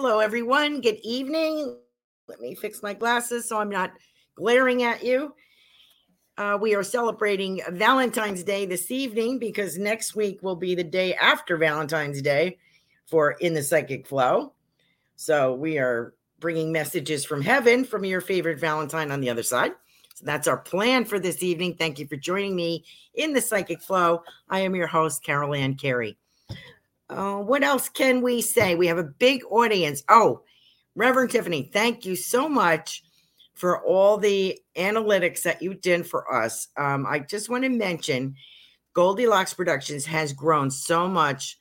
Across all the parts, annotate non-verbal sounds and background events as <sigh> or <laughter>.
Hello, everyone. Good evening. Let me fix my glasses so I'm not glaring at you. Uh, we are celebrating Valentine's Day this evening because next week will be the day after Valentine's Day for In the Psychic Flow. So we are bringing messages from heaven from your favorite Valentine on the other side. So that's our plan for this evening. Thank you for joining me in the Psychic Flow. I am your host, Carolan Carey. Uh, what else can we say? We have a big audience. Oh, Reverend Tiffany, thank you so much for all the analytics that you did for us. Um, I just want to mention Goldylocks Productions has grown so much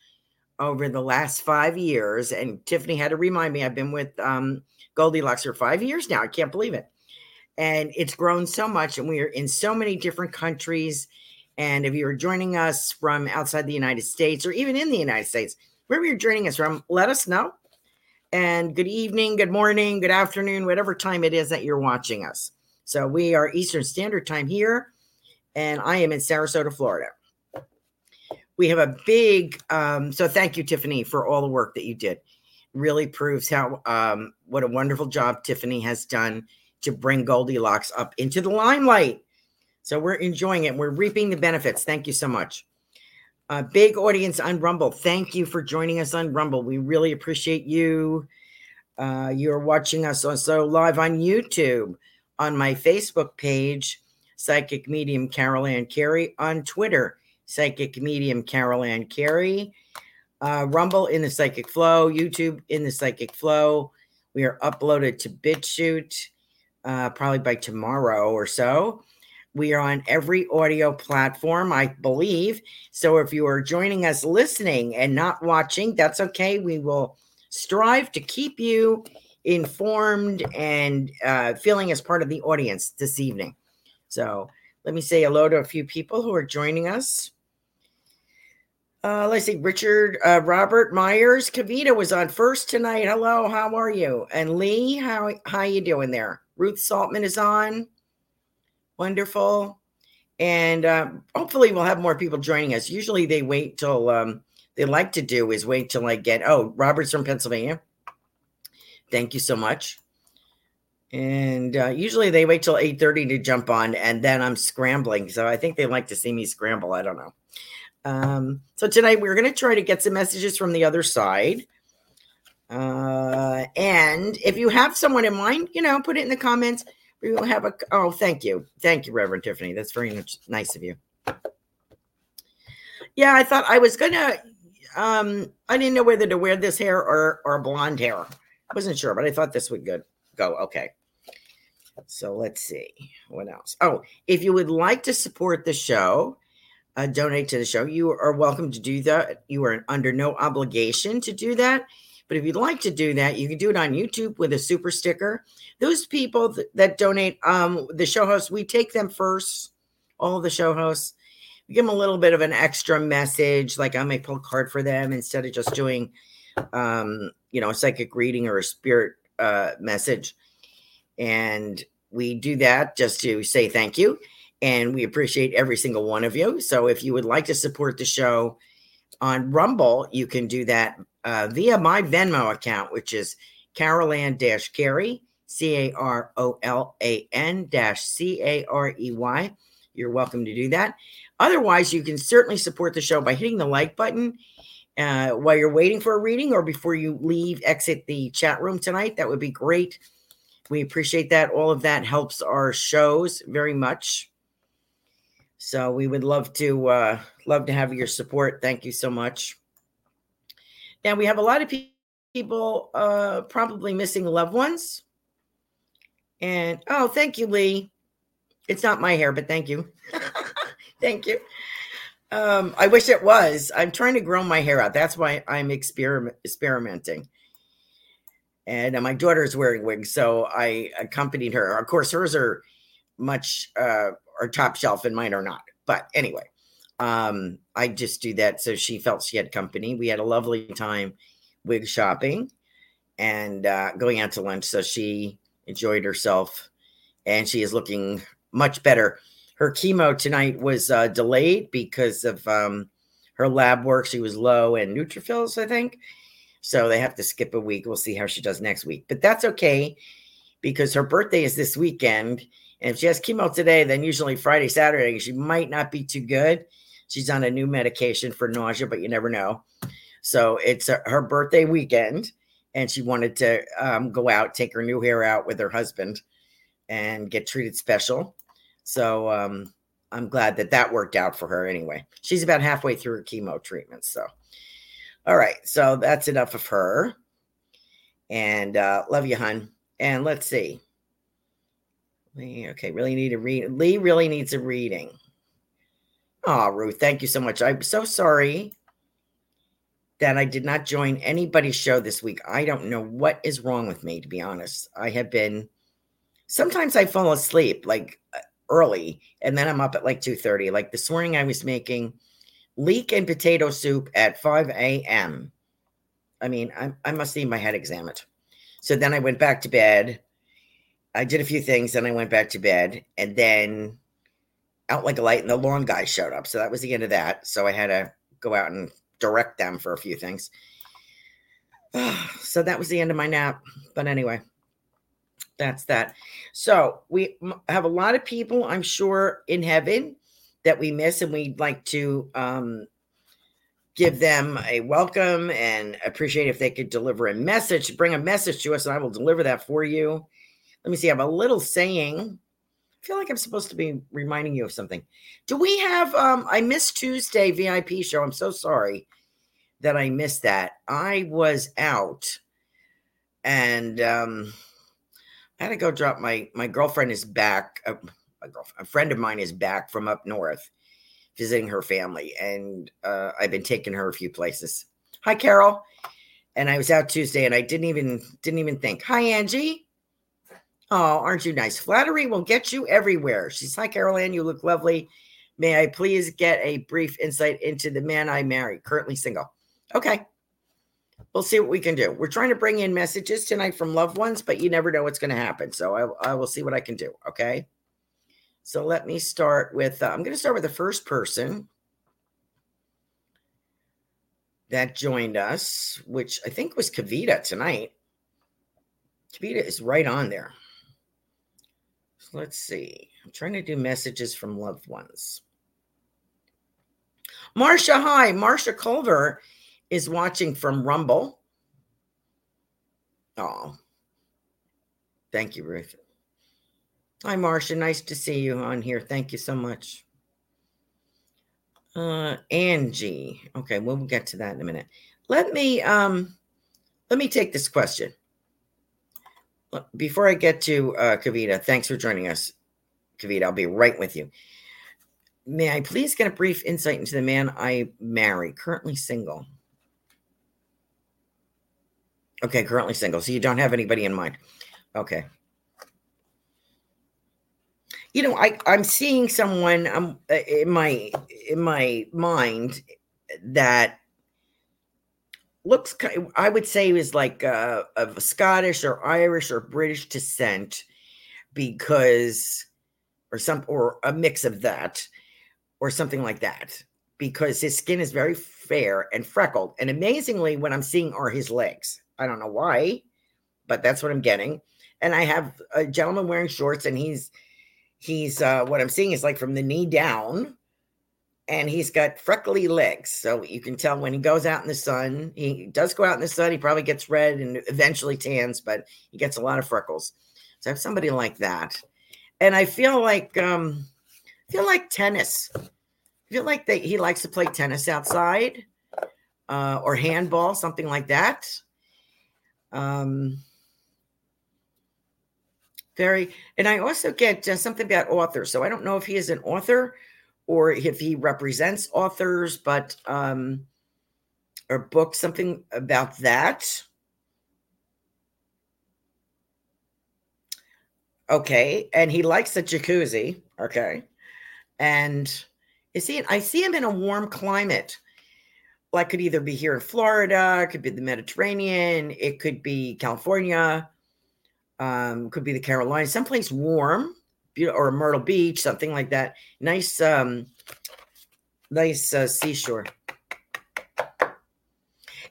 over the last five years. And Tiffany had to remind me, I've been with um, Goldylocks for five years now. I can't believe it. And it's grown so much, and we are in so many different countries and if you're joining us from outside the United States or even in the United States, wherever you're joining us from, let us know. And good evening, good morning, good afternoon, whatever time it is that you're watching us. So we are Eastern Standard Time here, and I am in Sarasota, Florida. We have a big, um, so thank you, Tiffany, for all the work that you did. Really proves how um, what a wonderful job Tiffany has done to bring Goldylocks up into the limelight. So we're enjoying it. We're reaping the benefits. Thank you so much. A big audience on Rumble. Thank you for joining us on Rumble. We really appreciate you. Uh, you're watching us also live on YouTube, on my Facebook page, Psychic Medium Carolan Carey, on Twitter, Psychic Medium Carolan Carey, uh, Rumble in the Psychic Flow, YouTube in the Psychic Flow. We are uploaded to BitChute uh, probably by tomorrow or so. We are on every audio platform, I believe. So if you are joining us listening and not watching, that's okay. We will strive to keep you informed and uh, feeling as part of the audience this evening. So let me say hello to a few people who are joining us. Uh, let's see, Richard uh, Robert Myers Kavita was on first tonight. Hello, how are you? And Lee, how how you doing there? Ruth Saltman is on. Wonderful. And uh, hopefully, we'll have more people joining us. Usually, they wait till um, they like to do is wait till I get. Oh, Robert's from Pennsylvania. Thank you so much. And uh, usually they wait till eight thirty to jump on, and then I'm scrambling. So I think they like to see me scramble. I don't know. Um, so tonight we're going to try to get some messages from the other side. Uh, And if you have someone in mind, you know, put it in the comments. We will have a. Oh, thank you, thank you, Reverend Tiffany. That's very much nice of you. Yeah, I thought I was gonna. Um, I didn't know whether to wear this hair or or blonde hair. I wasn't sure, but I thought this would good go. Okay. So let's see what else. Oh, if you would like to support the show, uh, donate to the show, you are welcome to do that. You are under no obligation to do that. But if you'd like to do that, you can do it on YouTube with a super sticker. Those people th- that donate, um, the show hosts, we take them first, all the show hosts. We give them a little bit of an extra message, like I might pull a card for them instead of just doing, um, you know, a psychic reading or a spirit uh, message. And we do that just to say thank you. And we appreciate every single one of you. So if you would like to support the show on Rumble, you can do that uh, via my Venmo account, which is Carolan Carey, C A R O L A N C A R E Y. You're welcome to do that. Otherwise, you can certainly support the show by hitting the like button uh, while you're waiting for a reading or before you leave, exit the chat room tonight. That would be great. We appreciate that. All of that helps our shows very much. So we would love to uh, love to have your support. Thank you so much. Now we have a lot of pe- people uh, probably missing loved ones. And oh, thank you, Lee. It's not my hair, but thank you. <laughs> thank you. Um, I wish it was. I'm trying to grow my hair out. That's why I'm experiment experimenting. And uh, my daughter is wearing wigs, so I accompanied her. Of course, hers are much uh, are top shelf, and mine are not. But anyway, um, I just do that so she felt she had company. We had a lovely time wig shopping and uh, going out to lunch. So she enjoyed herself, and she is looking much better her chemo tonight was uh, delayed because of um, her lab work. She was low in neutrophils, I think. So they have to skip a week. We'll see how she does next week. But that's okay because her birthday is this weekend. And if she has chemo today, then usually Friday, Saturday, she might not be too good. She's on a new medication for nausea, but you never know. So it's a, her birthday weekend. And she wanted to um, go out, take her new hair out with her husband and get treated special. So um, I'm glad that that worked out for her anyway. She's about halfway through her chemo treatment. So, all right. So that's enough of her. And uh, love you, hun. And let's see. Okay, really need a read. Lee really needs a reading. Oh, Ruth, thank you so much. I'm so sorry that I did not join anybody's show this week. I don't know what is wrong with me, to be honest. I have been sometimes I fall asleep. Like uh, early and then I'm up at like 2:30. Like this morning I was making leek and potato soup at 5 a.m. I mean, I, I must need my head examined. So then I went back to bed. I did a few things, and I went back to bed, and then out like a light, and the lawn guy showed up. So that was the end of that. So I had to go out and direct them for a few things. <sighs> so that was the end of my nap. But anyway, that's that. So we have a lot of people, I'm sure, in heaven that we miss, and we'd like to um, give them a welcome and appreciate if they could deliver a message, bring a message to us, and I will deliver that for you. Let me see. I have a little saying. I feel like I'm supposed to be reminding you of something. Do we have? Um, I missed Tuesday VIP show. I'm so sorry that I missed that. I was out, and um, I had to go drop my my girlfriend is back. Uh, my girlfriend, a friend of mine is back from up north, visiting her family, and uh, I've been taking her a few places. Hi, Carol. And I was out Tuesday, and I didn't even didn't even think. Hi, Angie. Oh, aren't you nice? Flattery will get you everywhere. She's hi, Carolan. You look lovely. May I please get a brief insight into the man I marry, currently single? Okay we'll see what we can do. We're trying to bring in messages tonight from loved ones, but you never know what's going to happen. So I, I, will see what I can do. Okay. So let me start with, uh, I'm going to start with the first person that joined us, which I think was Kavita tonight. Kavita is right on there. So let's see. I'm trying to do messages from loved ones. Marcia, hi. Marcia Culver is watching from Rumble. Oh, Thank you, Ruth. Hi, Marcia. Nice to see you on here. Thank you so much. Uh, Angie. Okay, we'll get to that in a minute. Let me um, let me take this question before I get to uh, Kavita. Thanks for joining us, Kavita. I'll be right with you. May I please get a brief insight into the man I marry, currently single? Okay, currently single. So you don't have anybody in mind. Okay. You know, I I'm seeing someone um in my in my mind that looks I would say is like uh, of Scottish or Irish or British descent because or some or a mix of that or something like that because his skin is very fair and freckled and amazingly what I'm seeing are his legs. I don't know why, but that's what I'm getting. And I have a gentleman wearing shorts, and he's he's uh, what I'm seeing is like from the knee down, and he's got freckly legs. So you can tell when he goes out in the sun, he does go out in the sun. He probably gets red and eventually tans, but he gets a lot of freckles. So I have somebody like that, and I feel like um, I feel like tennis. I feel like that he likes to play tennis outside uh, or handball, something like that. Um, very, and I also get uh, something about authors. So I don't know if he is an author or if he represents authors, but um, or book something about that. Okay, and he likes the jacuzzi. Okay, and is he? I see him in a warm climate like could either be here in Florida, could be the Mediterranean, it could be California, um, could be the Carolinas, someplace warm, or Myrtle Beach, something like that. Nice, um, nice uh, seashore.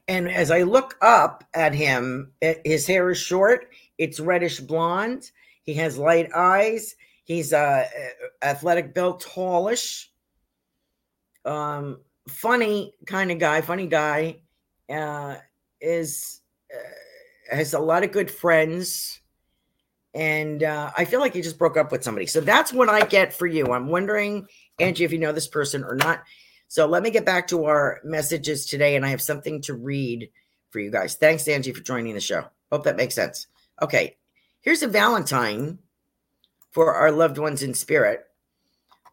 And as I look up at him, his hair is short. It's reddish blonde. He has light eyes. He's uh, athletic built, tallish. Um, funny kind of guy, funny guy, uh, is uh, has a lot of good friends, and uh, I feel like he just broke up with somebody. So that's what I get for you. I'm wondering, Angie, if you know this person or not. So let me get back to our messages today, and I have something to read for you guys. Thanks, Angie, for joining the show. Hope that makes sense. Okay, here's a Valentine for our loved ones in spirit.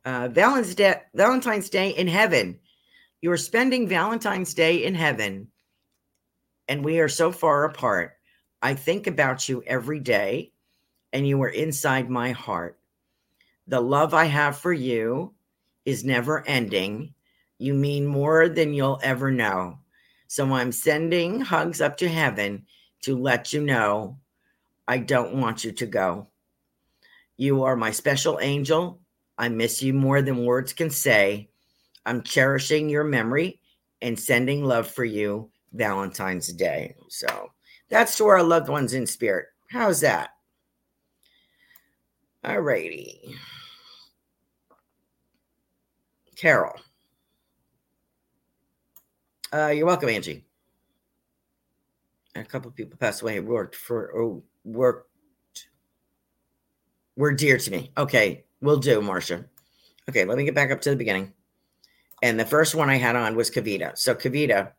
Uh, Valentine's Day, Valentine's Day in heaven. You are spending Valentine's Day in heaven, and we are so far apart. I think about you every day, and you are inside my heart. The love I have for you is never ending. You mean more than you'll ever know. So I'm sending hugs up to heaven to let you know I don't want you to go. You are my special angel. I miss you more than words can say. I'm cherishing your memory and sending love for you Valentine's Day. So that's to our loved ones in spirit. How's that? All righty. Carol. Uh, you're welcome, Angie. A couple of people passed away. Worked for oh, worked were dear to me. Okay, we'll do, Marcia. Okay, let me get back up to the beginning. And the first one I had on was Kavita. So Kavita,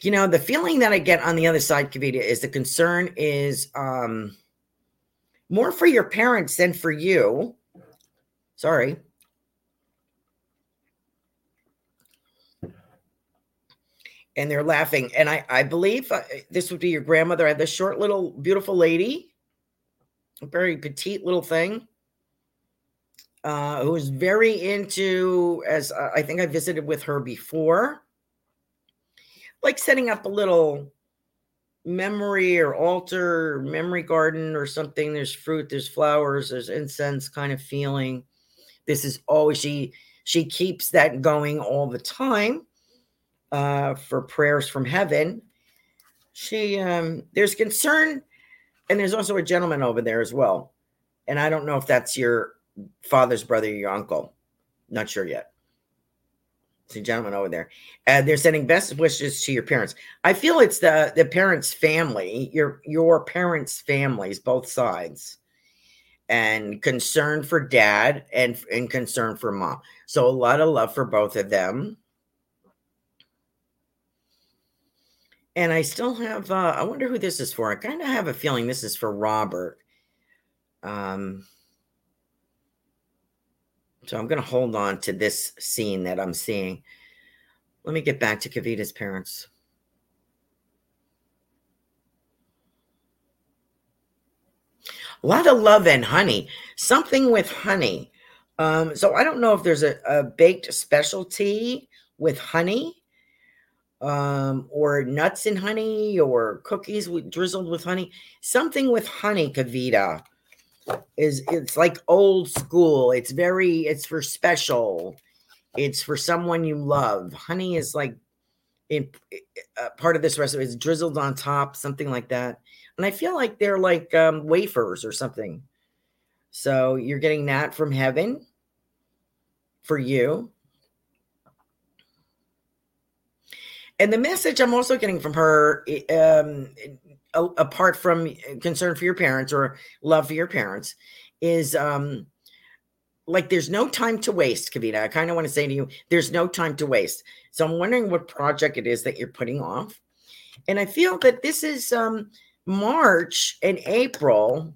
you know, the feeling that I get on the other side, Kavita, is the concern is um more for your parents than for you. Sorry. And they're laughing. And I, I believe uh, this would be your grandmother. I have this short little beautiful lady, a very petite little thing uh, who is very into, as uh, I think I visited with her before, like setting up a little memory or altar, memory garden or something. There's fruit, there's flowers, there's incense kind of feeling. This is always she she keeps that going all the time uh, for prayers from heaven. She um, there's concern, and there's also a gentleman over there as well. And I don't know if that's your father's brother, your uncle. Not sure yet. The gentleman over there. And they're sending best wishes to your parents. I feel it's the the parents' family, your your parents' families, both sides, and concern for dad and and concern for mom. So a lot of love for both of them. And I still have. Uh, I wonder who this is for. I kind of have a feeling this is for Robert. Um. So I'm going to hold on to this scene that I'm seeing. Let me get back to Kavita's parents. A lot of love and honey. Something with honey. Um, so I don't know if there's a, a baked specialty with honey um, or nuts and honey or cookies with, drizzled with honey. Something with honey, Kavita is it's like old school. It's very it's for special. It's for someone you love. Honey is like in uh, part of this recipe. It's drizzled on top, something like that. And I feel like they're like um, wafers or something. So you're getting that from heaven for you. And the message I'm also getting from her um, apart from concern for your parents or love for your parents is um like there's no time to waste kavita. I kind of want to say to you there's no time to waste. So i'm wondering what project it is that you're putting off. And i feel that this is um march and april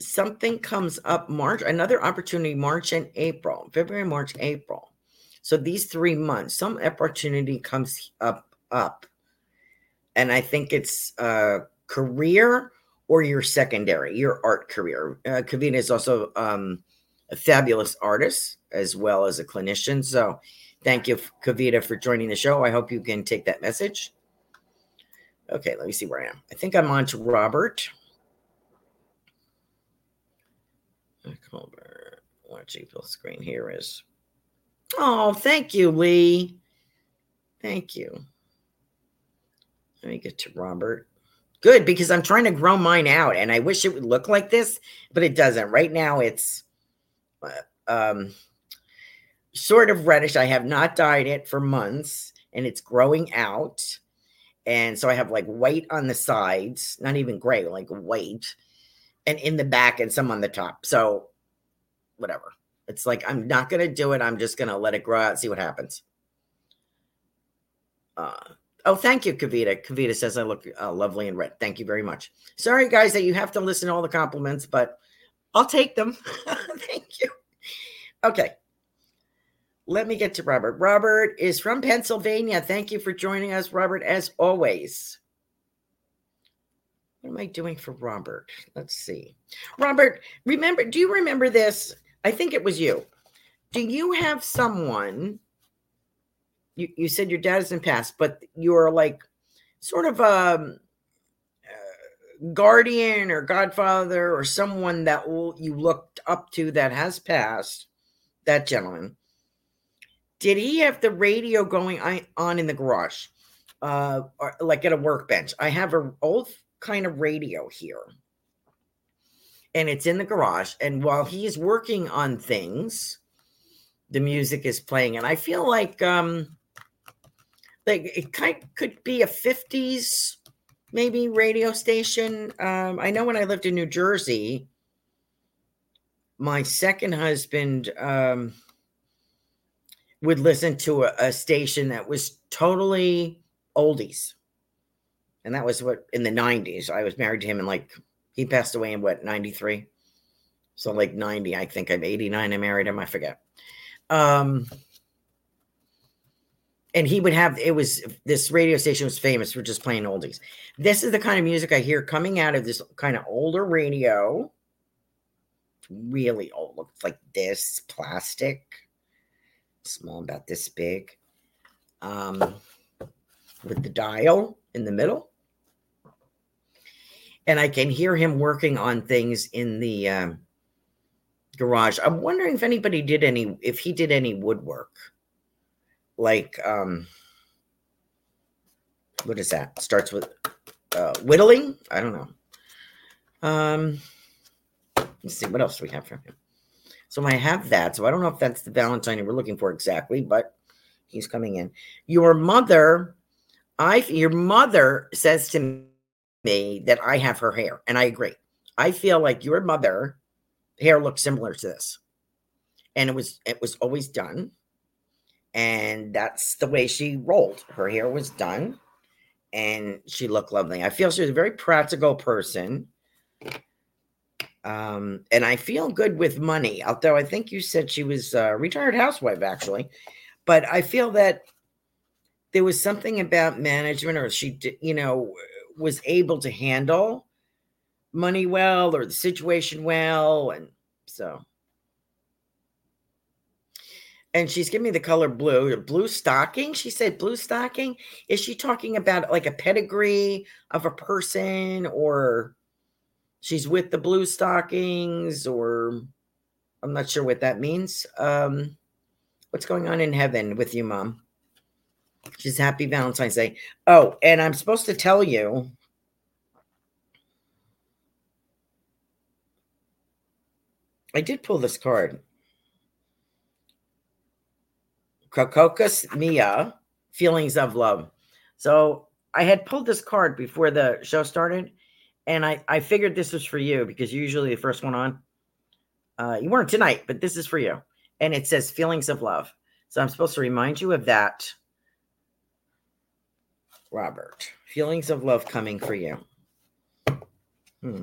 something comes up march another opportunity march and april february march april. So these three months some opportunity comes up up. And I think it's a career or your secondary, your art career. Uh, Kavita is also um, a fabulous artist as well as a clinician. So thank you, Kavita, for joining the show. I hope you can take that message. Okay, let me see where I am. I think I'm on to Robert. Colbert. Watching full screen here is. Oh, thank you, Lee. Thank you. Let me get to Robert. Good, because I'm trying to grow mine out and I wish it would look like this, but it doesn't. Right now, it's uh, um, sort of reddish. I have not dyed it for months and it's growing out. And so I have like white on the sides, not even gray, like white, and in the back and some on the top. So, whatever. It's like I'm not going to do it. I'm just going to let it grow out, see what happens. Uh, Oh, thank you, Kavita. Kavita says I look uh, lovely in red. Thank you very much. Sorry, guys, that you have to listen to all the compliments, but I'll take them. <laughs> thank you. Okay. Let me get to Robert. Robert is from Pennsylvania. Thank you for joining us, Robert, as always. What am I doing for Robert? Let's see. Robert, remember, do you remember this? I think it was you. Do you have someone you, you said your dad hasn't passed, but you're like sort of a um, uh, guardian or godfather or someone that you looked up to that has passed, that gentleman. Did he have the radio going on in the garage, uh, or like at a workbench? I have an old kind of radio here, and it's in the garage. And while he's working on things, the music is playing, and I feel like um, like it kind could be a 50s maybe radio station. Um, I know when I lived in New Jersey, my second husband um, would listen to a, a, station that was totally oldies. And that was what in the 90s. I was married to him in like, he passed away in what, 93? So like 90, I think I'm 89. I married him. I forget. Um, and he would have it was this radio station was famous for just playing oldies. This is the kind of music I hear coming out of this kind of older radio. Really old, looks like this plastic, small, about this big, um, with the dial in the middle. And I can hear him working on things in the um, garage. I'm wondering if anybody did any, if he did any woodwork like um what is that? Starts with uh whittling? I don't know. Um let's see what else do we have from him. So I have that. So I don't know if that's the Valentine you were looking for exactly, but he's coming in. Your mother, I your mother says to me that I have her hair, and I agree. I feel like your mother hair looks similar to this. And it was it was always done. And that's the way she rolled. Her hair was done and she looked lovely. I feel she was a very practical person. Um, and I feel good with money, although I think you said she was a retired housewife, actually. But I feel that there was something about management, or she, you know, was able to handle money well or the situation well. And so, and she's giving me the color blue, blue stocking. She said blue stocking. Is she talking about like a pedigree of a person or she's with the blue stockings or I'm not sure what that means. Um, what's going on in heaven with you, mom? She's happy Valentine's Day. Oh, and I'm supposed to tell you. I did pull this card. Kokokus Mia, Feelings of Love. So I had pulled this card before the show started, and I, I figured this was for you because usually the first one on. Uh, you weren't tonight, but this is for you. And it says Feelings of Love. So I'm supposed to remind you of that. Robert, feelings of love coming for you. Hmm.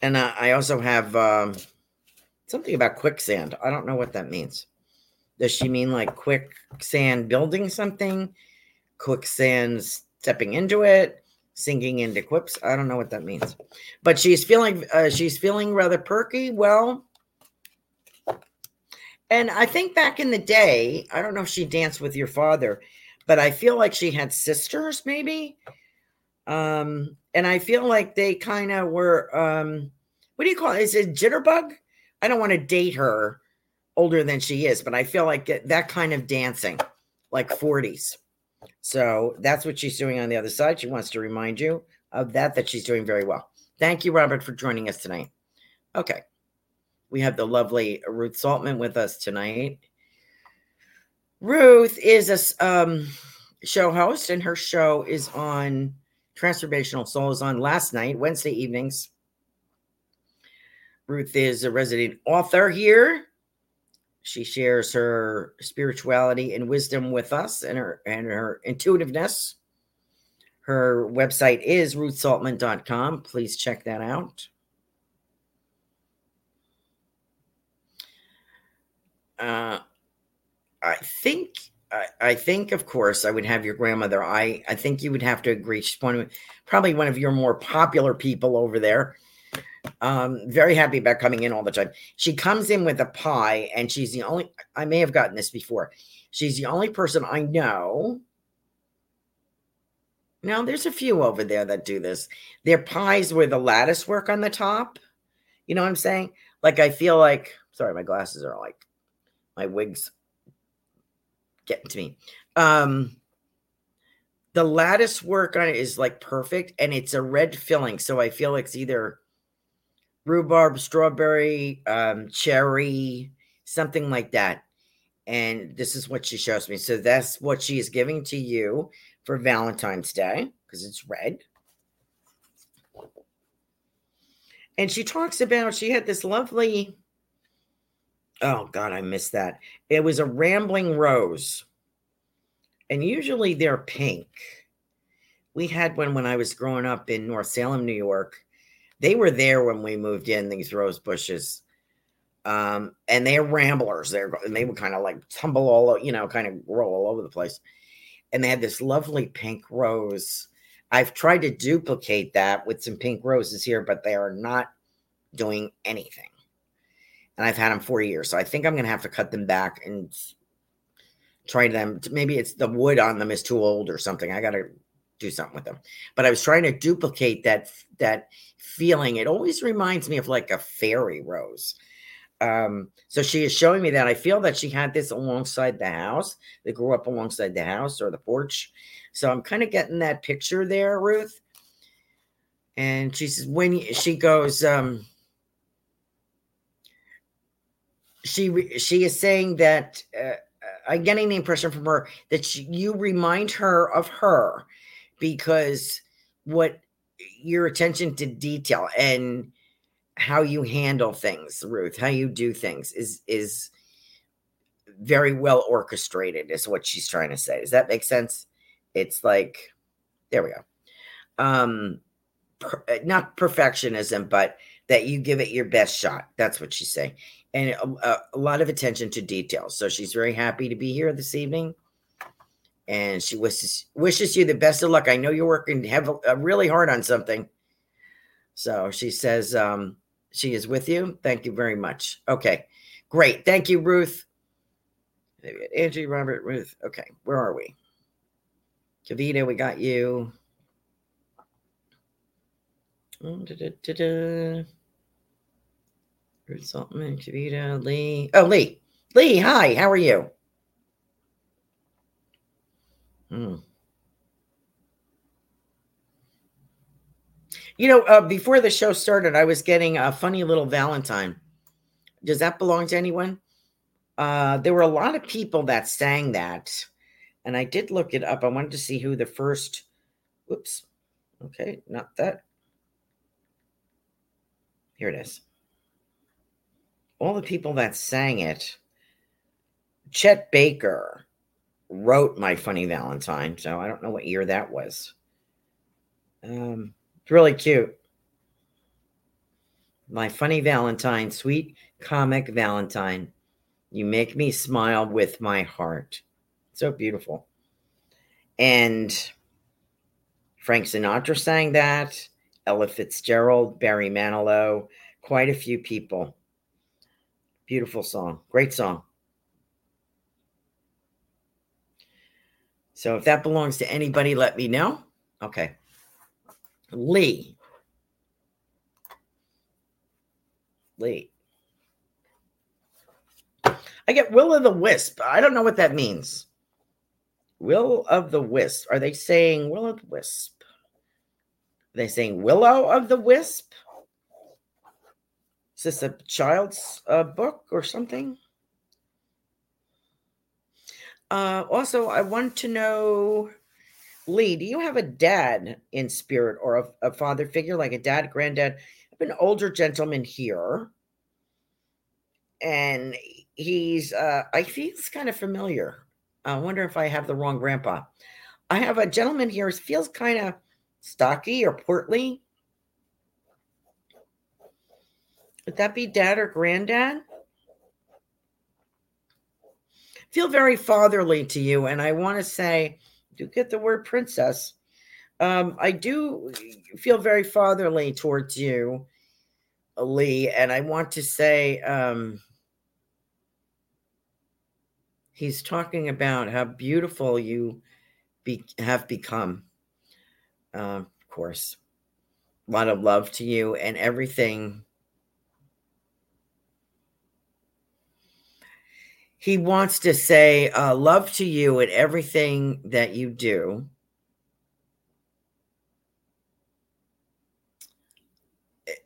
And uh, I also have um, something about quicksand. I don't know what that means. Does she mean like quicksand building something? Quicksand stepping into it? Sinking into quips? I don't know what that means. But she's feeling uh, she's feeling rather perky. Well, and I think back in the day, I don't know if she danced with your father, but I feel like she had sisters, maybe. Um, and I feel like they kind of were um, what do you call it? Is it jitterbug? I don't want to date her older than she is, but I feel like that kind of dancing, like 40s. So that's what she's doing on the other side. She wants to remind you of that, that she's doing very well. Thank you, Robert, for joining us tonight. Okay. We have the lovely Ruth Saltman with us tonight. Ruth is a um, show host, and her show is on Transformational Souls on last night, Wednesday evenings Ruth is a resident author here. She shares her spirituality and wisdom with us and her and her intuitiveness. Her website is ruthsaltman.com. Please check that out. Uh, I think I, I, think of course I would have your grandmother. I I think you would have to agree. She's one probably one of your more popular people over there. Um, very happy about coming in all the time. She comes in with a pie, and she's the only, I may have gotten this before. She's the only person I know. Now, there's a few over there that do this. Their pies with the lattice work on the top. You know what I'm saying? Like, I feel like, sorry, my glasses are like, my wigs getting to me. Um, the lattice work on it is like perfect and it's a red filling. So I feel like it's either rhubarb, strawberry, um, cherry, something like that. And this is what she shows me. So that's what she is giving to you for Valentine's Day because it's red. And she talks about she had this lovely, oh God, I missed that. It was a rambling rose. And usually they're pink. We had one when I was growing up in North Salem, New York they were there when we moved in, these rose bushes. Um, and they're ramblers. They're and they would kind of like tumble all, you know, kind of roll all over the place. And they had this lovely pink rose. I've tried to duplicate that with some pink roses here, but they are not doing anything. And I've had them for years. So I think I'm going to have to cut them back and try them. Maybe it's the wood on them is too old or something. I got to do something with them. But I was trying to duplicate that that feeling. It always reminds me of like a fairy rose. Um, so she is showing me that I feel that she had this alongside the house. They grew up alongside the house or the porch. So I'm kind of getting that picture there, Ruth. And she says, when she goes, um, she she is saying that uh, I'm getting the impression from her that she, you remind her of her because what your attention to detail and how you handle things, Ruth, how you do things is is very well orchestrated, is what she's trying to say. Does that make sense? It's like, there we go. Um, per, not perfectionism, but that you give it your best shot. That's what she's saying, and a, a lot of attention to detail. So she's very happy to be here this evening and she wishes wishes you the best of luck. I know you're working heavily, uh, really hard on something. So she says um, she is with you. Thank you very much. Okay, great. Thank you, Ruth. Angie, Robert, Ruth. Okay, where are we? Kavita, we got you. Oh, Ruth Saltman, Kavita, Lee. Oh, Lee. Lee, hi. How are you? Mm. You know, uh, before the show started, I was getting a funny little Valentine. Does that belong to anyone? Uh, there were a lot of people that sang that, and I did look it up. I wanted to see who the first. Oops. Okay, not that. Here it is. All the people that sang it. Chet Baker, wrote My Funny Valentine. So I don't know what year that was. Um, it's really cute. My Funny Valentine, sweet comic Valentine. You make me smile with my heart. So beautiful. And Frank Sinatra sang that. Ella Fitzgerald, Barry Manilow, quite a few people. Beautiful song. Great song. So if that belongs to anybody, let me know. Okay. Lee. Lee. I get Will of the Wisp. I don't know what that means. Will of the Wisp. Are they saying Will of the Wisp? Are they saying Willow of the Wisp? Is this a child's uh, book or something? Uh, also, I want to know, Lee, do you have a dad in spirit or a, a father figure, like a dad, granddad? I have an older gentleman here, and he's, uh, I feel it's kind of familiar. I wonder if I have the wrong grandpa. I have a gentleman here, who feels kind of stocky or portly. Would that be dad or granddad? Feel very fatherly to you. And I want to say, do get the word princess. Um, I do feel very fatherly towards you, Lee. And I want to say, um, he's talking about how beautiful you be, have become. Uh, of course, a lot of love to you and everything he wants to say uh, love to you and everything that you do.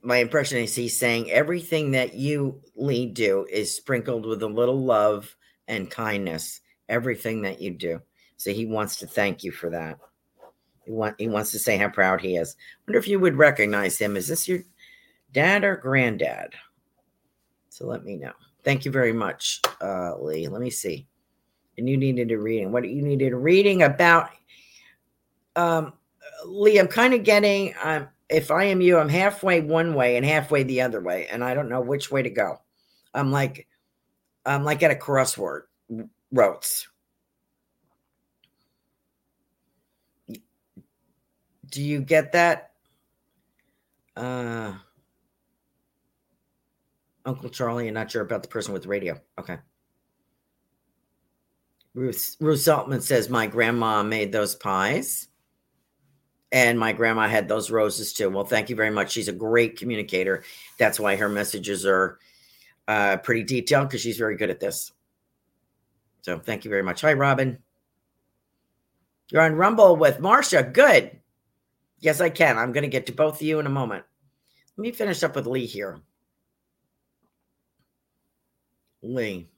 My impression is he's saying everything that you, Lee, do is sprinkled with a little love and kindness. Everything that you do. So he wants to thank you for that. He, want, he wants to say how proud he is. wonder if you would recognize him. Is this your dad or granddad? So let me know. Thank you very much, uh, Lee. Let me see. And you needed a reading. What you needed a reading about? Um, Lee, I'm kind of getting. Um, if I am you, I'm halfway one way and halfway the other way, and I don't know which way to go. I'm like, I'm like at a crossword roads. Do you get that? Uh Uncle Charlie and not sure about the person with the radio. Okay. Ruth Ruth Saltman says my grandma made those pies. And my grandma had those roses too. Well, thank you very much. She's a great communicator. That's why her messages are uh, pretty detailed because she's very good at this. So thank you very much. Hi, Robin. You're on Rumble with Marcia. Good. Yes, I can. I'm going to get to both of you in a moment. Let me finish up with Lee here. Lee.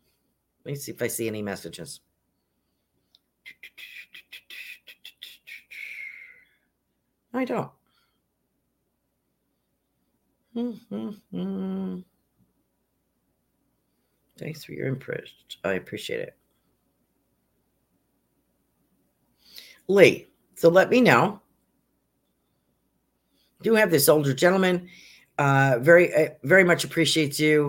Let me see if I see any messages. I don't. Mm-hmm. <laughs> Thanks for your input. I appreciate it. Lee, so let me know. Do have this older gentleman. Uh, very, uh, very much appreciates you.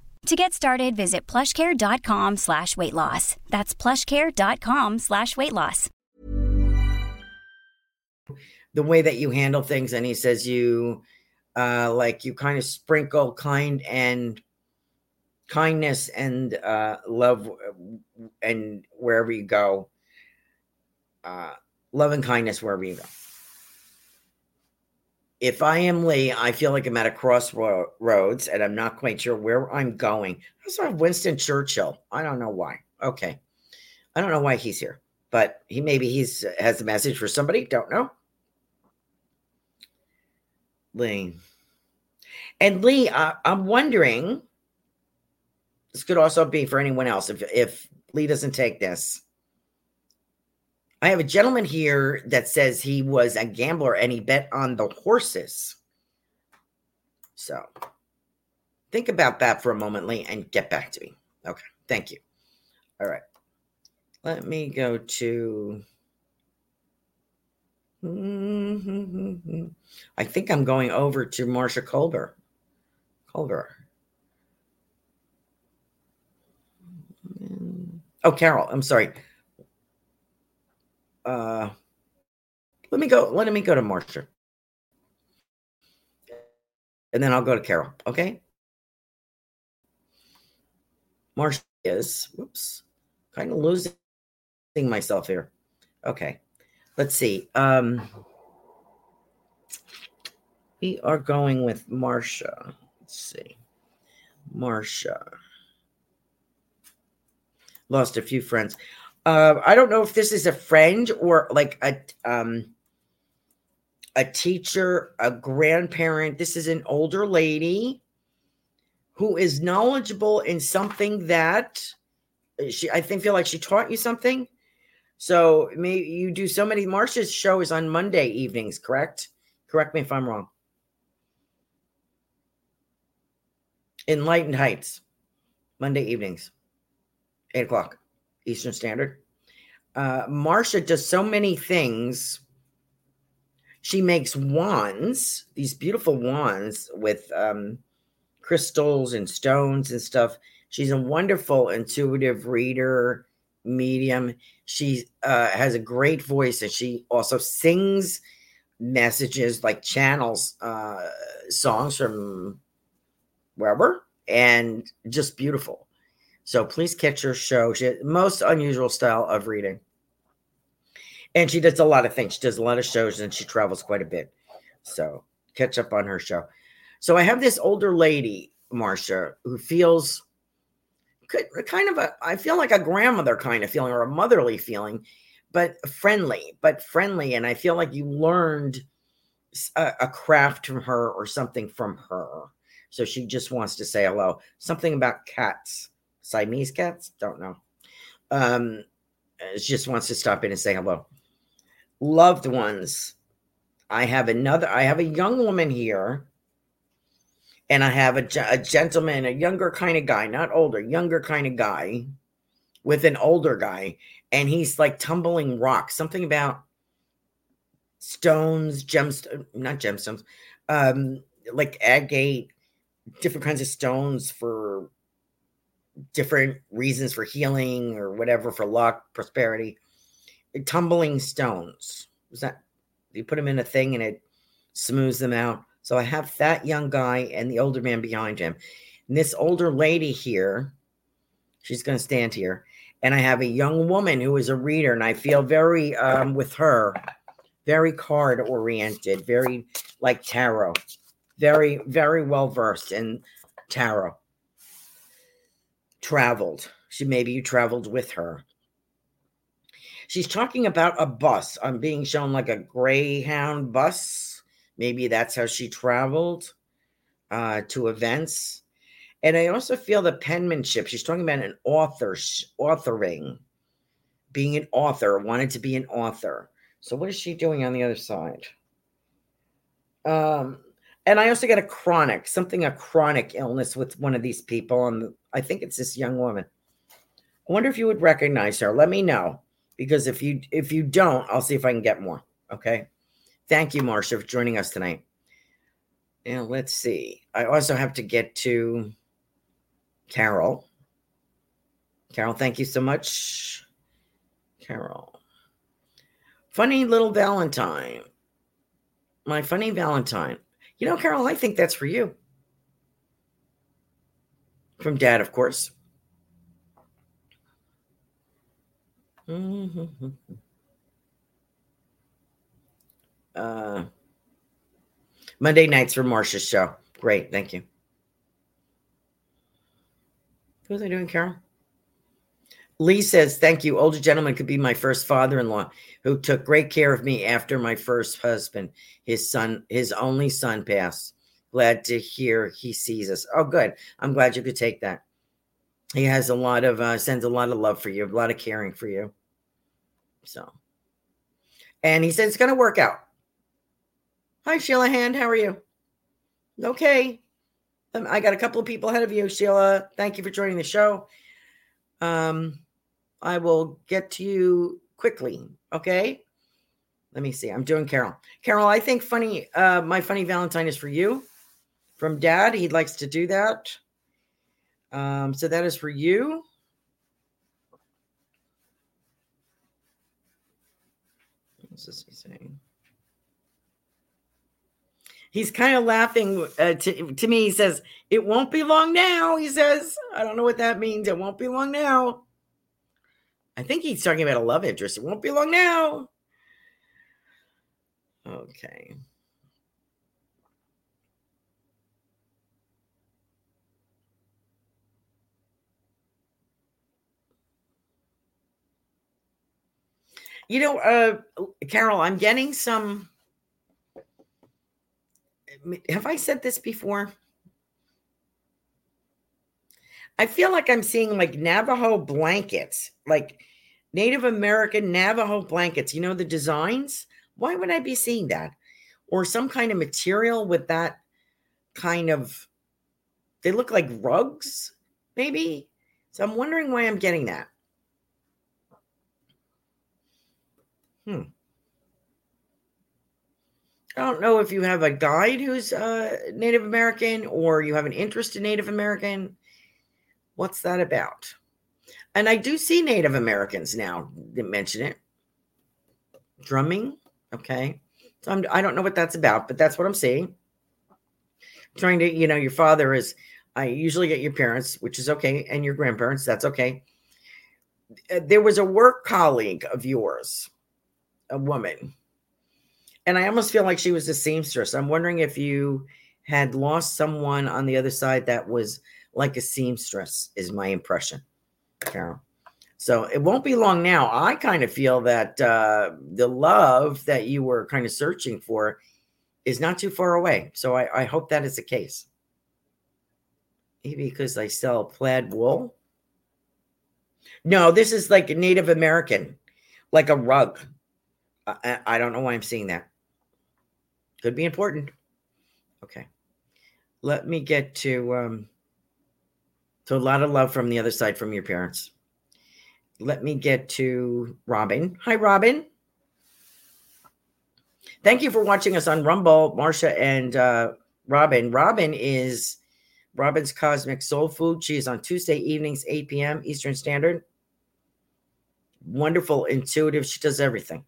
To get started, visit plushcare.com slash weight loss. That's plushcare.com slash weight loss. The way that you handle things, and he says you uh like you kind of sprinkle kind and kindness and uh love and wherever you go. Uh love and kindness wherever you go. If I am Lee, I feel like I'm at a crossroads and I'm not quite sure where I'm going. I saw Winston Churchill. I don't know why. Okay. I don't know why he's here, but he maybe he's has a message for somebody. Don't know. Lee. And Lee, uh, I'm wondering. This could also be for anyone else if if Lee doesn't take this. I have a gentleman here that says he was a gambler and he bet on the horses. So think about that for a moment, Lee, and get back to me. Okay. Thank you. All right. Let me go to. <laughs> I think I'm going over to Marsha Colbert. Colbert. Oh, Carol. I'm sorry uh let me go let me go to Marsha. And then I'll go to Carol. Okay. Marsha is whoops, kind of losing myself here. Okay. Let's see. Um we are going with Marsha. Let's see. Marsha. Lost a few friends. Uh, I don't know if this is a friend or like a um, a teacher, a grandparent. This is an older lady who is knowledgeable in something that she I think feel like she taught you something. So maybe you do so many Marsha's show is on Monday evenings, correct? Correct me if I'm wrong. Enlightened Heights, Monday evenings, eight o'clock. Eastern Standard. Uh, Marsha does so many things. She makes wands, these beautiful wands with um, crystals and stones and stuff. She's a wonderful intuitive reader, medium. She uh, has a great voice and she also sings messages like channels uh, songs from wherever and just beautiful. So please catch her show. She most unusual style of reading. And she does a lot of things. She does a lot of shows and she travels quite a bit. So catch up on her show. So I have this older lady, Marcia, who feels kind of a, I feel like a grandmother kind of feeling or a motherly feeling, but friendly, but friendly. And I feel like you learned a, a craft from her or something from her. So she just wants to say hello. Something about cats Siamese cats? Don't know. Um, just wants to stop in and say hello. Loved ones. I have another, I have a young woman here, and I have a, a gentleman, a younger kind of guy, not older, younger kind of guy with an older guy, and he's like tumbling rocks. Something about stones, gems, not gemstones, um, like agate, different kinds of stones for different reasons for healing or whatever for luck, prosperity. Tumbling stones. Was that you put them in a thing and it smooths them out? So I have that young guy and the older man behind him. And this older lady here, she's going to stand here. And I have a young woman who is a reader, and I feel very um, with her, very card oriented, very like tarot, very, very well versed in tarot. Traveled. She maybe you traveled with her. She's talking about a bus. I'm being shown like a Greyhound bus Maybe that's how she traveled uh, to events. And I also feel the penmanship. She's talking about an author, authoring, being an author, wanted to be an author. So what is she doing on the other side? Um, and I also get a chronic, something a chronic illness with one of these people. And I think it's this young woman. I wonder if you would recognize her. Let me know because if you if you don't, I'll see if I can get more. Okay. Thank you, Marcia, for joining us tonight. Now, let's see. I also have to get to Carol. Carol, thank you so much. Carol. Funny little Valentine. My funny Valentine. You know, Carol, I think that's for you. From dad, of course. <laughs> Uh, Monday nights for Marcia's show. Great, thank you. What was I doing, Carol? Lee says, Thank you. Older gentleman could be my first father in law who took great care of me after my first husband. His son, his only son, passed. Glad to hear he sees us. Oh, good. I'm glad you could take that. He has a lot of, uh, sends a lot of love for you, a lot of caring for you. So, and he said it's going to work out. Hi, Sheila Hand. How are you? Okay. Um, I got a couple of people ahead of you, Sheila. Thank you for joining the show. Um, I will get to you quickly. Okay. Let me see. I'm doing Carol. Carol, I think funny. Uh, my funny Valentine is for you from Dad. He likes to do that. Um, so that is for you. What's this saying? he's kind of laughing uh, to, to me. He says, It won't be long now. He says, I don't know what that means. It won't be long now. I think he's talking about a love interest. It won't be long now. Okay. You know, uh, Carol, I'm getting some have I said this before? I feel like I'm seeing like Navajo blankets, like Native American Navajo blankets. You know the designs? Why would I be seeing that? Or some kind of material with that kind of they look like rugs, maybe. So I'm wondering why I'm getting that. Hmm. I don't know if you have a guide who's uh, Native American or you have an interest in Native American. What's that about? And I do see Native Americans now. Didn't mention it. Drumming. Okay. So I'm, I don't know what that's about, but that's what I'm seeing. Trying to, you know, your father is, I usually get your parents, which is okay, and your grandparents. That's okay. Uh, there was a work colleague of yours, a woman and I almost feel like she was a seamstress. I'm wondering if you had lost someone on the other side that was like a seamstress, is my impression, Carol. So it won't be long now. I kind of feel that uh, the love that you were kind of searching for is not too far away. So I, I hope that is the case. Maybe because I sell plaid wool. No, this is like a Native American, like a rug. I, I don't know why I'm seeing that. Could be important. Okay. let me get to um to a lot of love from the other side from your parents. Let me get to Robin. Hi, Robin. Thank you for watching us on Rumble, Marsha and uh, Robin. Robin is Robin's Cosmic Soul Food. She is on Tuesday evenings, 8 p.m. Eastern Standard. Wonderful, intuitive. She does everything.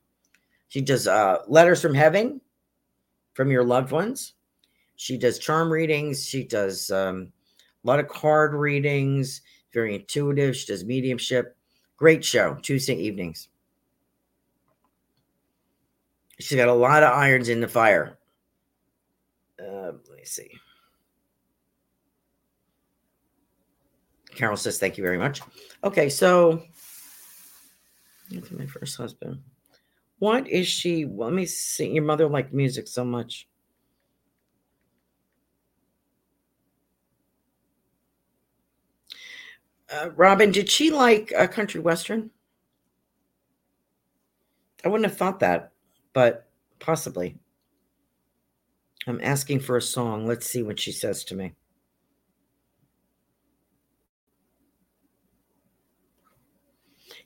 She does uh, letters from heaven from your loved ones. She does charm readings. She does um, a lot of card readings. Very intuitive. She does mediumship. Great show, Tuesday evenings. She's got a lot of irons in the fire. Uh, let me see. Carol says, thank you very much. Okay, so that's my first husband. What is she? Well, let me see. Your mother liked music so much. Uh, Robin, did she like a country western? I wouldn't have thought that, but possibly. I'm asking for a song. Let's see what she says to me.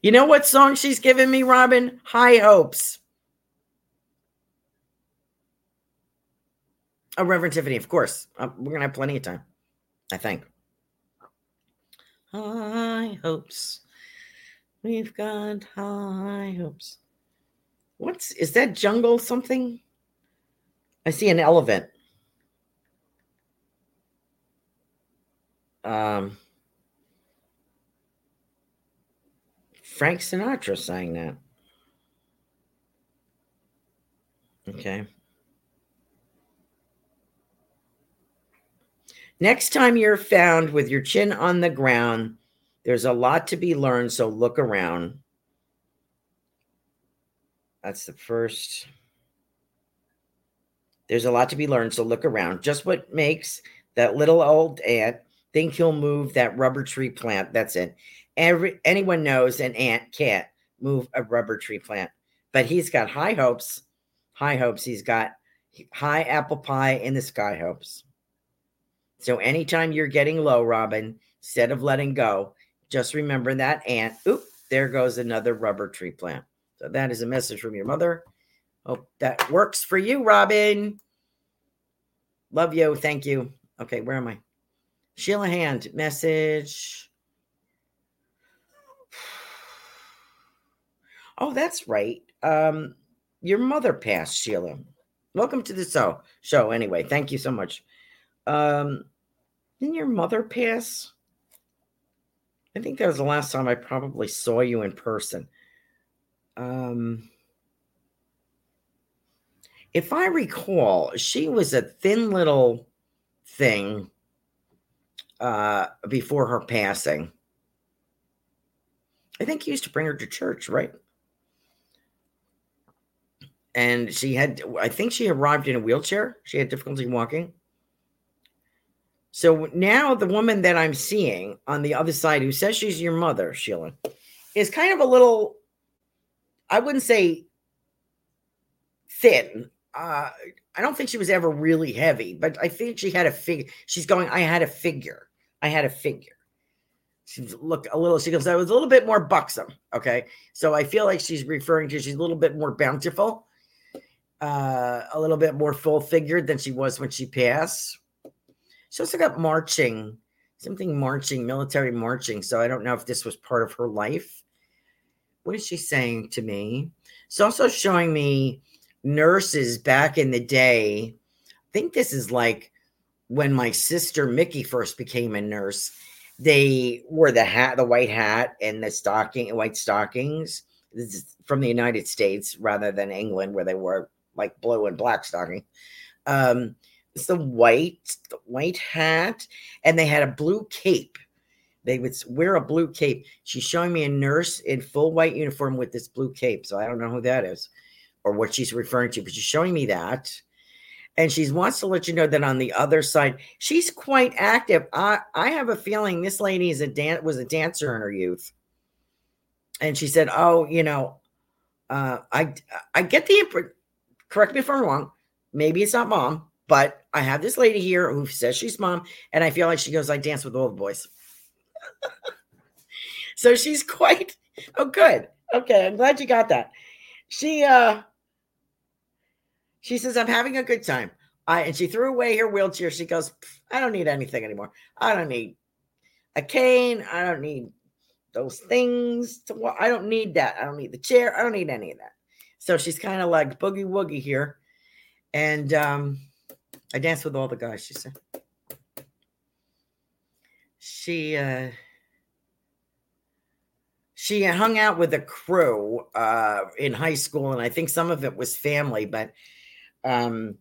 You know what song she's giving me, Robin? High Hopes. Oh, Reverend Tiffany, of course. Uh, we're going to have plenty of time, I think. High hopes. We've got high hopes. What's is that jungle something? I see an elephant. Um Frank Sinatra sang that. Okay. Next time you're found with your chin on the ground, there's a lot to be learned, so look around. That's the first. There's a lot to be learned, so look around. Just what makes that little old ant think he'll move that rubber tree plant. That's it. Every anyone knows an ant can't move a rubber tree plant, but he's got high hopes. High hopes. He's got high apple pie in the sky hopes. So anytime you're getting low, Robin, instead of letting go, just remember that ant. Oop, there goes another rubber tree plant. So that is a message from your mother. Hope that works for you, Robin. Love you. Thank you. Okay, where am I? Sheila Hand message. Oh, that's right. Um, your mother passed, Sheila. Welcome to the show. Show anyway. Thank you so much. Um, didn't your mother pass? I think that was the last time I probably saw you in person. Um, if I recall, she was a thin little thing uh, before her passing. I think you used to bring her to church, right? And she had, I think she arrived in a wheelchair. She had difficulty walking. So now the woman that I'm seeing on the other side who says she's your mother, Sheila, is kind of a little, I wouldn't say thin. Uh, I don't think she was ever really heavy, but I think she had a figure. She's going, I had a figure. I had a figure. She look a little, she goes, I was a little bit more buxom. Okay. So I feel like she's referring to she's a little bit more bountiful, uh, a little bit more full figured than she was when she passed she also got marching, something marching, military marching. So I don't know if this was part of her life. What is she saying to me? It's also showing me nurses back in the day. I think this is like when my sister Mickey first became a nurse. They wore the hat, the white hat, and the stocking, white stockings. This is from the United States rather than England, where they wore like blue and black stocking. Um, it's the white, the white hat, and they had a blue cape. They would wear a blue cape. She's showing me a nurse in full white uniform with this blue cape. So I don't know who that is or what she's referring to, but she's showing me that. And she wants to let you know that on the other side, she's quite active. I, I have a feeling this lady is a dan- was a dancer in her youth. And she said, Oh, you know, uh, I I get the impression, correct me if I'm wrong, maybe it's not mom, But I have this lady here who says she's mom, and I feel like she goes, I dance with all the boys. <laughs> so she's quite oh good. Okay, I'm glad you got that. She uh she says, I'm having a good time. I and she threw away her wheelchair. She goes, I don't need anything anymore. I don't need a cane. I don't need those things to walk. I don't need that. I don't need the chair. I don't need any of that. So she's kind of like boogie woogie here. And um, I dance with all the guys, she said. She uh she hung out with a crew uh in high school, and I think some of it was family, but um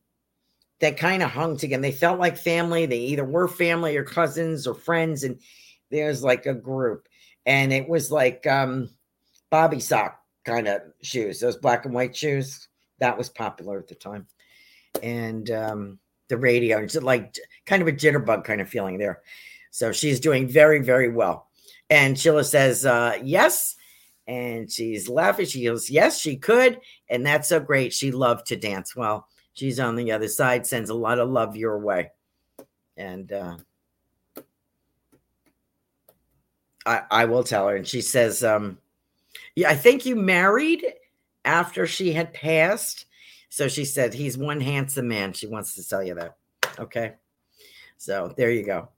they kind of hung together. They felt like family. They either were family or cousins or friends, and there's like a group. And it was like um bobby sock kind of shoes, those black and white shoes. That was popular at the time. And um the radio. It's like kind of a jitterbug kind of feeling there. So she's doing very, very well. And Sheila says, uh, yes. And she's laughing. She goes, yes, she could. And that's so great. She loved to dance. Well, she's on the other side, sends a lot of love your way. And uh, I, I will tell her. And she says, um, yeah, I think you married after she had passed. So she said, he's one handsome man. She wants to tell you that. Okay. So there you go.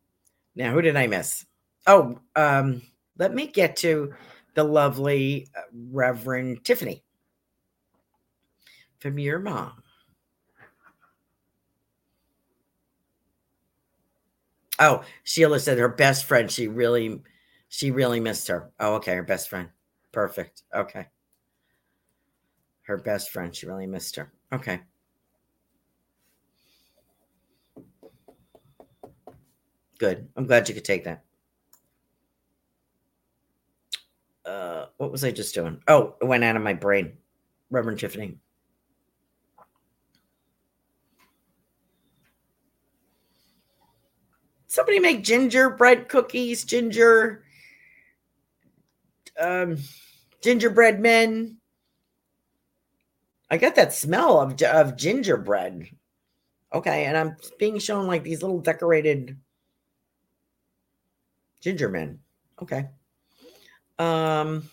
Now, who did I miss? Oh, um, let me get to the lovely uh, Reverend Tiffany from your mom. Oh, Sheila said her best friend. She really, she really missed her. Oh, okay, her best friend. Perfect. Okay. Her best friend. She really missed her. Okay. Good. I'm glad you could take that. Uh, what was I just doing? Oh, it went out of my brain. Reverend Tiffany. Somebody make gingerbread cookies, ginger, um, gingerbread men. I got that smell of of gingerbread. Okay, and I'm being shown like these little decorated gingermen. Okay. Um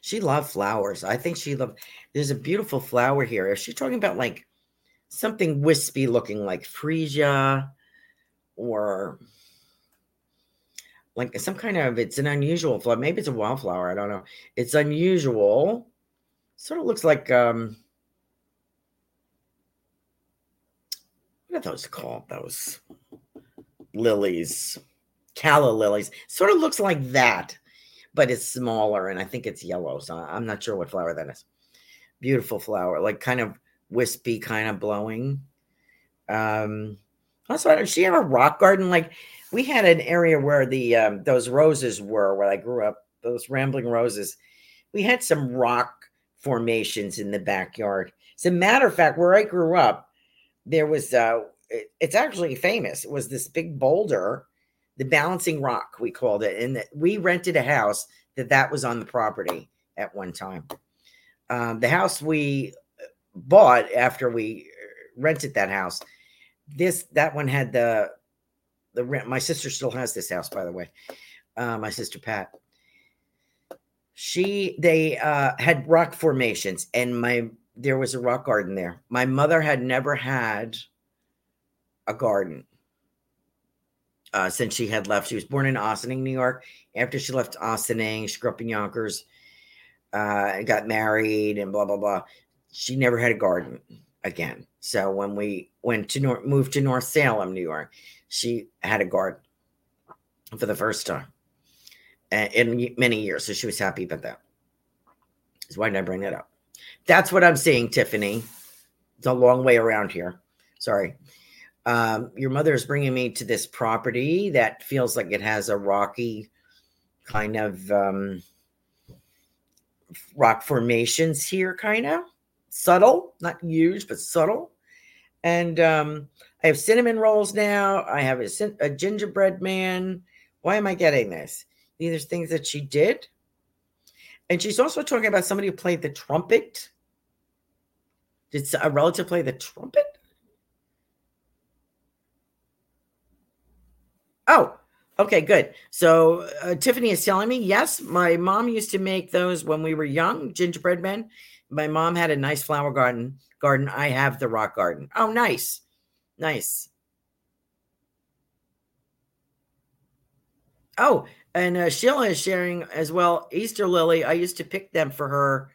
she loved flowers. I think she loved there's a beautiful flower here. Is she talking about like something wispy looking like freesia or like some kind of it's an unusual flower. Maybe it's a wildflower. I don't know. It's unusual. Sort of looks like um what are those called? Those lilies, calla lilies. Sort of looks like that, but it's smaller and I think it's yellow. So I'm not sure what flower that is. Beautiful flower, like kind of wispy, kind of blowing. Um also, does she have a rock garden? Like we had an area where the um, those roses were where I grew up, those rambling roses. We had some rock formations in the backyard. As a matter of fact, where I grew up, there was uh it, it's actually famous. It was this big boulder, the balancing rock, we called it. And we rented a house that that was on the property at one time. Um, the house we bought after we rented that house, this that one had the the rent. My sister still has this house, by the way. Uh, my sister Pat. She they uh, had rock formations, and my there was a rock garden there. My mother had never had a garden uh, since she had left. She was born in Ossining, New York. After she left Ossining, she grew up in Yonkers, uh, got married, and blah blah blah. She never had a garden again. So when we went to North, moved to North Salem, New York, she had a garden for the first time in many years. So she was happy about that. So why did I bring that up? That's what I'm seeing, Tiffany. It's a long way around here. Sorry um, your mother is bringing me to this property that feels like it has a rocky kind of um, rock formations here, kind of subtle, not huge, but subtle. And um, I have cinnamon rolls now. I have a, a gingerbread man. Why am I getting this? These are things that she did. And she's also talking about somebody who played the trumpet. Did a relative play the trumpet? Oh, okay, good. So uh, Tiffany is telling me, yes, my mom used to make those when we were young, gingerbread men. My mom had a nice flower garden. Garden. I have the rock garden. Oh, nice, nice. Oh, and uh, Sheila is sharing as well. Easter lily. I used to pick them for her,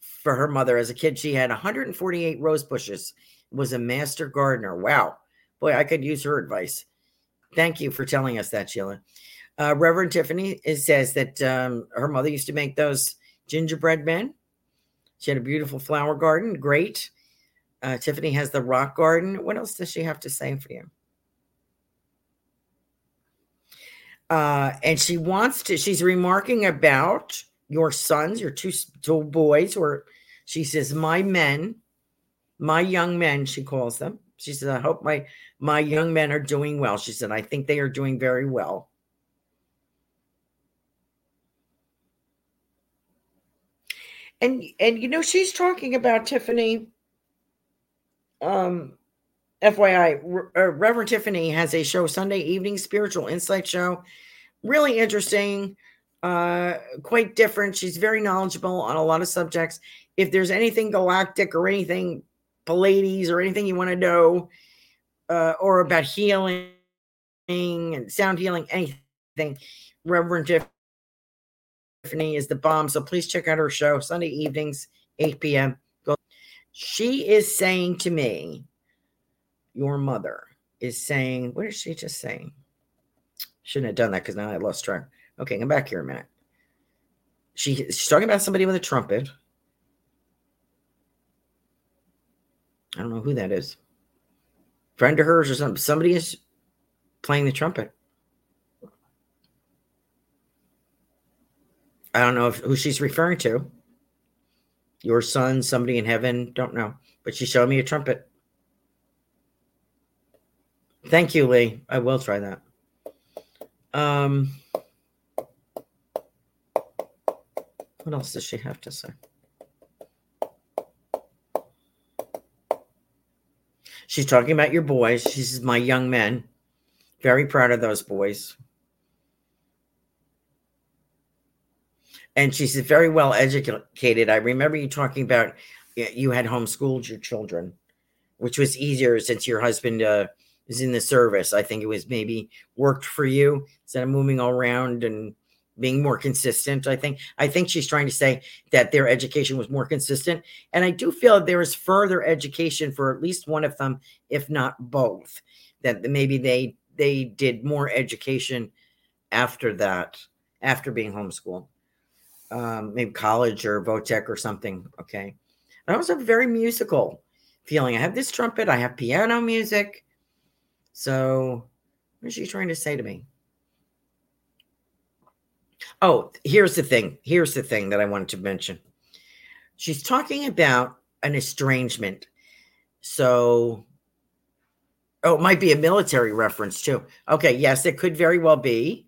for her mother as a kid. She had 148 rose bushes. Was a master gardener. Wow, boy, I could use her advice. Thank you for telling us that, Sheila. Uh, Reverend Tiffany says that um, her mother used to make those gingerbread men. She had a beautiful flower garden. Great. Uh, Tiffany has the rock garden. What else does she have to say for you? Uh, and she wants to, she's remarking about your sons, your two, two boys, or she says, my men, my young men, she calls them. She says, I hope my my young men are doing well. She said, I think they are doing very well. And and you know, she's talking about Tiffany. Um, FYI, uh, Reverend Tiffany has a show Sunday evening spiritual insight show. Really interesting, uh, quite different. She's very knowledgeable on a lot of subjects. If there's anything galactic or anything Pleiades or anything you want to know, uh, or about healing and sound healing, anything, Reverend Tiffany is the bomb. So please check out her show Sunday evenings, 8 p.m. Go. She is saying to me, your mother is saying, what is she just saying? Shouldn't have done that because now I lost track. Okay, come back here a minute. She, she's talking about somebody with a trumpet. I don't know who that is. Friend of hers or something. Somebody is playing the trumpet. I don't know if, who she's referring to. Your son, somebody in heaven, don't know. But she showed me a trumpet. Thank you, Lee. I will try that. Um, what else does she have to say? She's talking about your boys. She says, My young men. Very proud of those boys. And she's very well educated. I remember you talking about you had homeschooled your children, which was easier since your husband uh, is in the service. I think it was maybe worked for you instead of moving all around and being more consistent. I think I think she's trying to say that their education was more consistent, and I do feel there is further education for at least one of them, if not both. That maybe they they did more education after that, after being homeschooled, um, maybe college or Votech or something. Okay, I also have a very musical feeling. I have this trumpet, I have piano music. So, what is she trying to say to me? Oh, here's the thing. Here's the thing that I wanted to mention. She's talking about an estrangement. So, oh, it might be a military reference too. Okay, yes, it could very well be.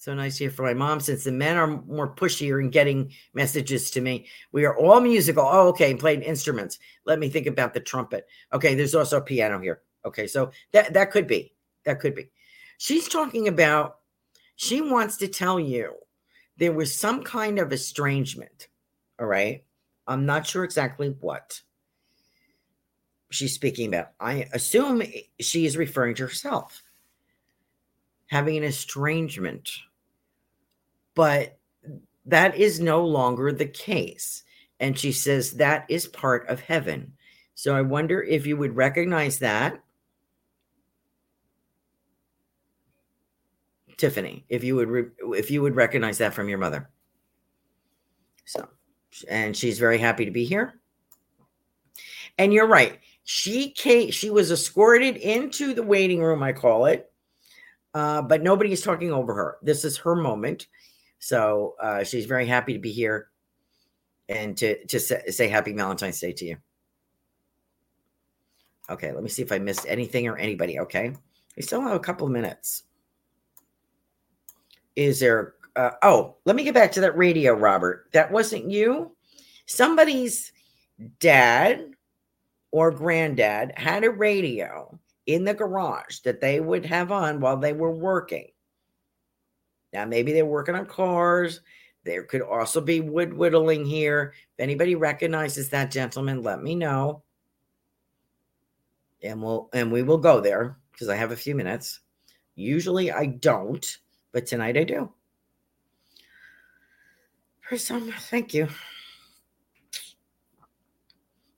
So nice here for my mom. Since the men are more pushier in getting messages to me, we are all musical. Oh, okay, playing instruments. Let me think about the trumpet. Okay, there's also a piano here. Okay, so that that could be that could be. She's talking about she wants to tell you there was some kind of estrangement. All right. I'm not sure exactly what she's speaking about. I assume she is referring to herself having an estrangement, but that is no longer the case. And she says that is part of heaven. So I wonder if you would recognize that Tiffany, if you would re- if you would recognize that from your mother. So, and she's very happy to be here. And you're right. She came, she was escorted into the waiting room, I call it. Uh, but nobody is talking over her. This is her moment. So uh, she's very happy to be here and to, to say, say happy Valentine's Day to you. Okay, let me see if I missed anything or anybody. Okay. We still have a couple minutes is there uh, oh let me get back to that radio robert that wasn't you somebody's dad or granddad had a radio in the garage that they would have on while they were working. Now, maybe they're working on cars. There could also be wood whittling here. If anybody recognizes that gentleman, let me know. And we'll and we will go there because I have a few minutes. Usually I don't, but tonight I do. For some, thank you.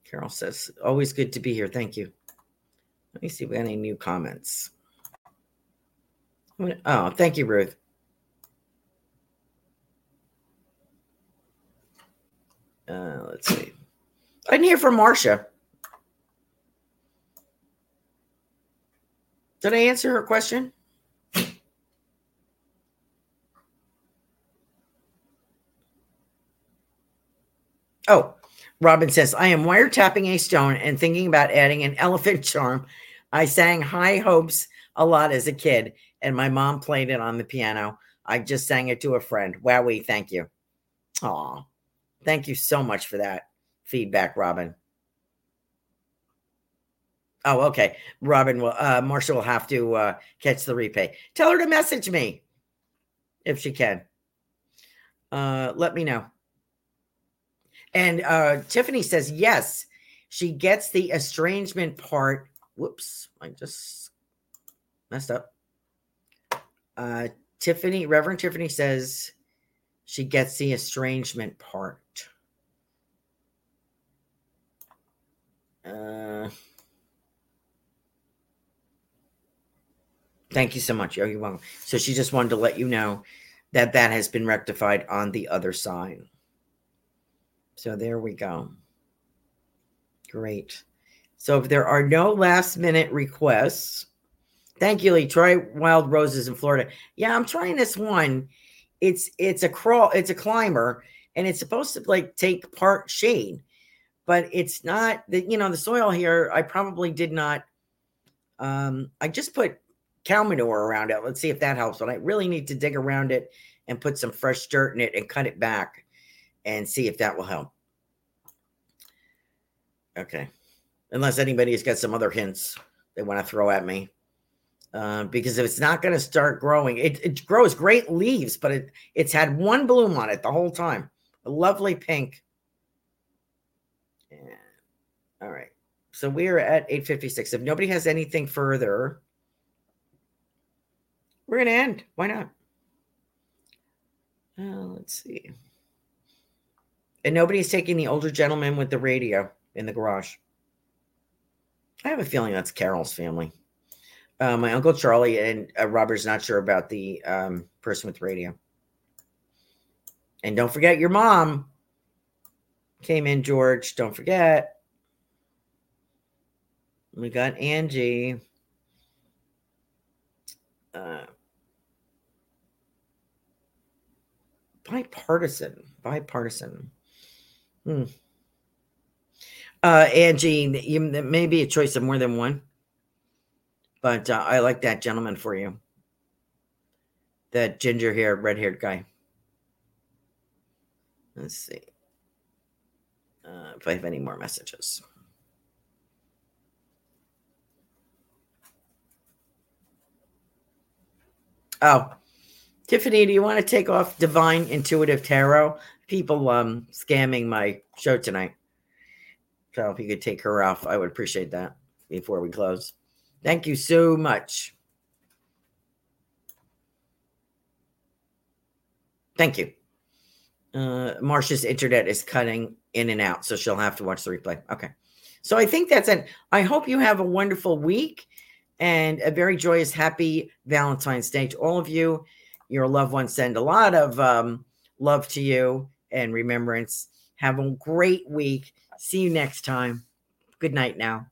Carol says, always good to be here. Thank you. Let me see if we have any new comments. Oh, thank you, Ruth. Uh, let's see. I didn't hear from Marcia. Did I answer her question? Oh, Robin says, I am wiretapping a stone and thinking about adding an elephant charm. I sang High Hopes a lot as a kid, and my mom played it on the piano. I just sang it to a friend. Wowie, thank you. Aw, thank you so much for that feedback, Robin. Oh, okay. Robin will, uh, will have to uh, catch the replay. Tell her to message me if she can. Uh, let me know. And uh, Tiffany says, yes, she gets the estrangement part. Whoops, I just messed up. Uh, Tiffany, Reverend Tiffany says she gets the estrangement part. Uh, thank you so much. Oh, you're welcome. So she just wanted to let you know that that has been rectified on the other side. So there we go. Great. So if there are no last minute requests, thank you, Lee. Try Wild Roses in Florida. Yeah, I'm trying this one. It's it's a crawl, it's a climber, and it's supposed to like take part shade, but it's not that you know the soil here. I probably did not. Um, I just put cow manure around it. Let's see if that helps. But I really need to dig around it and put some fresh dirt in it and cut it back and see if that will help. Okay. Unless anybody has got some other hints they want to throw at me. Uh, because if it's not going to start growing, it, it grows great leaves, but it, it's had one bloom on it the whole time. A lovely pink. All right. So we are at 856. If nobody has anything further, we're going to end. Why not? Uh, let's see. And nobody's taking the older gentleman with the radio in the garage. I have a feeling that's Carol's family. Uh, my uncle Charlie and uh, Robert's not sure about the um, person with the radio. And don't forget your mom came in, George. Don't forget. We got Angie. Uh, bipartisan. Bipartisan. Hmm. Uh, Angie, you, may be a choice of more than one, but uh, I like that gentleman for you. That ginger hair, red haired guy. Let's see uh, if I have any more messages. Oh, Tiffany, do you want to take off Divine Intuitive Tarot? People um scamming my show tonight. So if you could take her off, I would appreciate that before we close. Thank you so much. Thank you. Uh, Marcia's internet is cutting in and out, so she'll have to watch the replay. Okay. So I think that's it. I hope you have a wonderful week and a very joyous, happy Valentine's Day to all of you. Your loved ones send a lot of um, love to you and remembrance. Have a great week. See you next time. Good night now.